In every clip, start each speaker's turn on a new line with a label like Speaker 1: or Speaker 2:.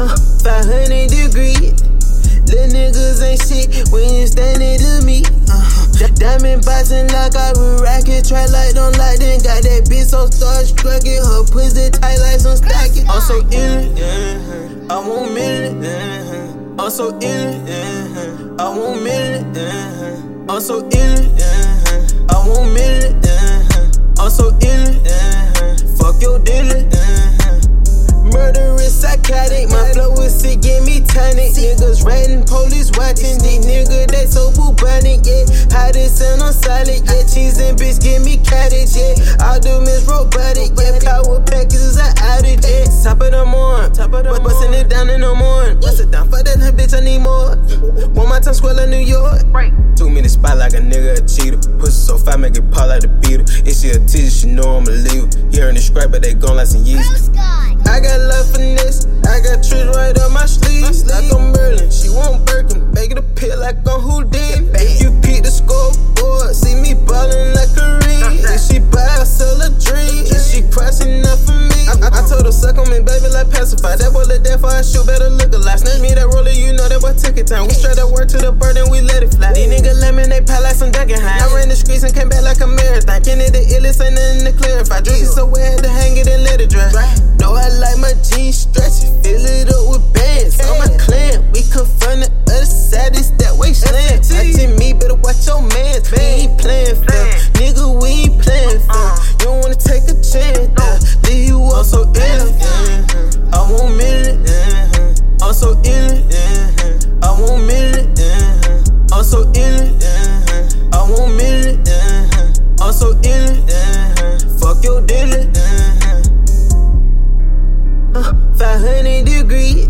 Speaker 1: Uh, 500 degrees. Little niggas ain't shit when you standing to me. Uh, diamond boxing like I would racket. Try like don't like then got that bitch so starstruck. It her pussy tight like some stacking. I'm so ill, yeah. I want million. Yeah. I'm so ill, yeah. I million. Yeah. I'm so ill, yeah. I want million. Me. Niggas ratting, police watching. These niggas, they so bubonic, yeah. Hottest and on solid, yeah. Cheese and bitch, give me cottage, yeah. All do is robotic, yeah. Power packages are out of yeah. Top of the morning, top of the bustin' it down in the morning. Bust it down for that bitch, I need more. One more time, Square, in New York. Right.
Speaker 2: Two minutes spot like a nigga a cheater. Pussy so fat, make it pop like the beater. If she a teacher, she know I'm a leaver. Hearing the scrap, but they gon' like some yeast.
Speaker 1: Crossing up for me. I, I, I told her suck on me, baby, like pacify. That boy let that fire shoot, better look alive. Snatch me that roller, you know that boy took it time. We straight that work to the bird and we let it fly. These niggas lemon, they pal like some high I ran the streets and came back like a marathon. Kenny the illest, ain't nothing to clarify. Drink it so wet, had to hang it and let it dry. Ill, yeah. I want million, yeah. I'm so ill, yeah. Fuck your dealer, yeah. Uh, 500 degrees.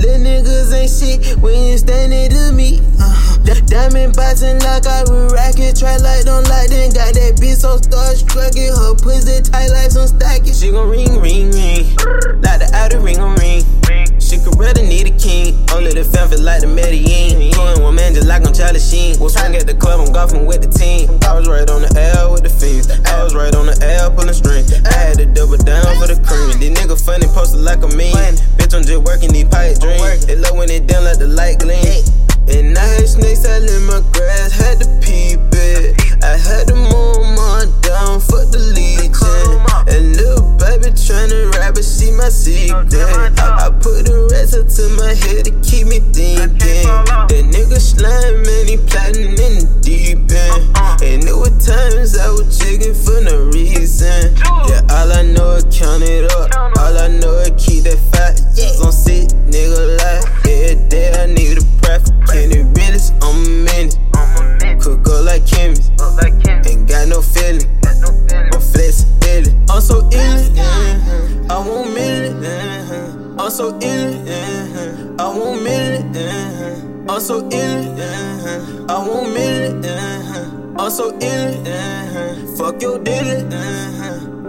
Speaker 1: Little niggas ain't shit when you standing to me. Uh, di- diamond boxing like I would racket. Try like don't like then got that bitch so starstruck. It her pussy tight like some stacking. She gon' ring, ring, ring. Like the outer ring ring. King. Only the fam feel like the Medellin. Going one man just like I'm Charlie Sheen. Was swing at the club, I'm golfing with the team. I was right on the L with the fiends. I was right on the L pulling string. I had to double down for the cream. These nigga funny, posted like a meme. Bitch, I'm just working these pipe dreams. It low when it down like the light gleam. And I had snakes all in my grass, had to peep it. I had to move my down, fuck the legion. And little baby tryna rap, but she my secret. To my head to keep me thinking. That nigga so ill. Yeah. I want million. Yeah. I'm so ill. Yeah. I want million. Yeah. I'm so ill. Yeah. Fuck your dealer. Yeah.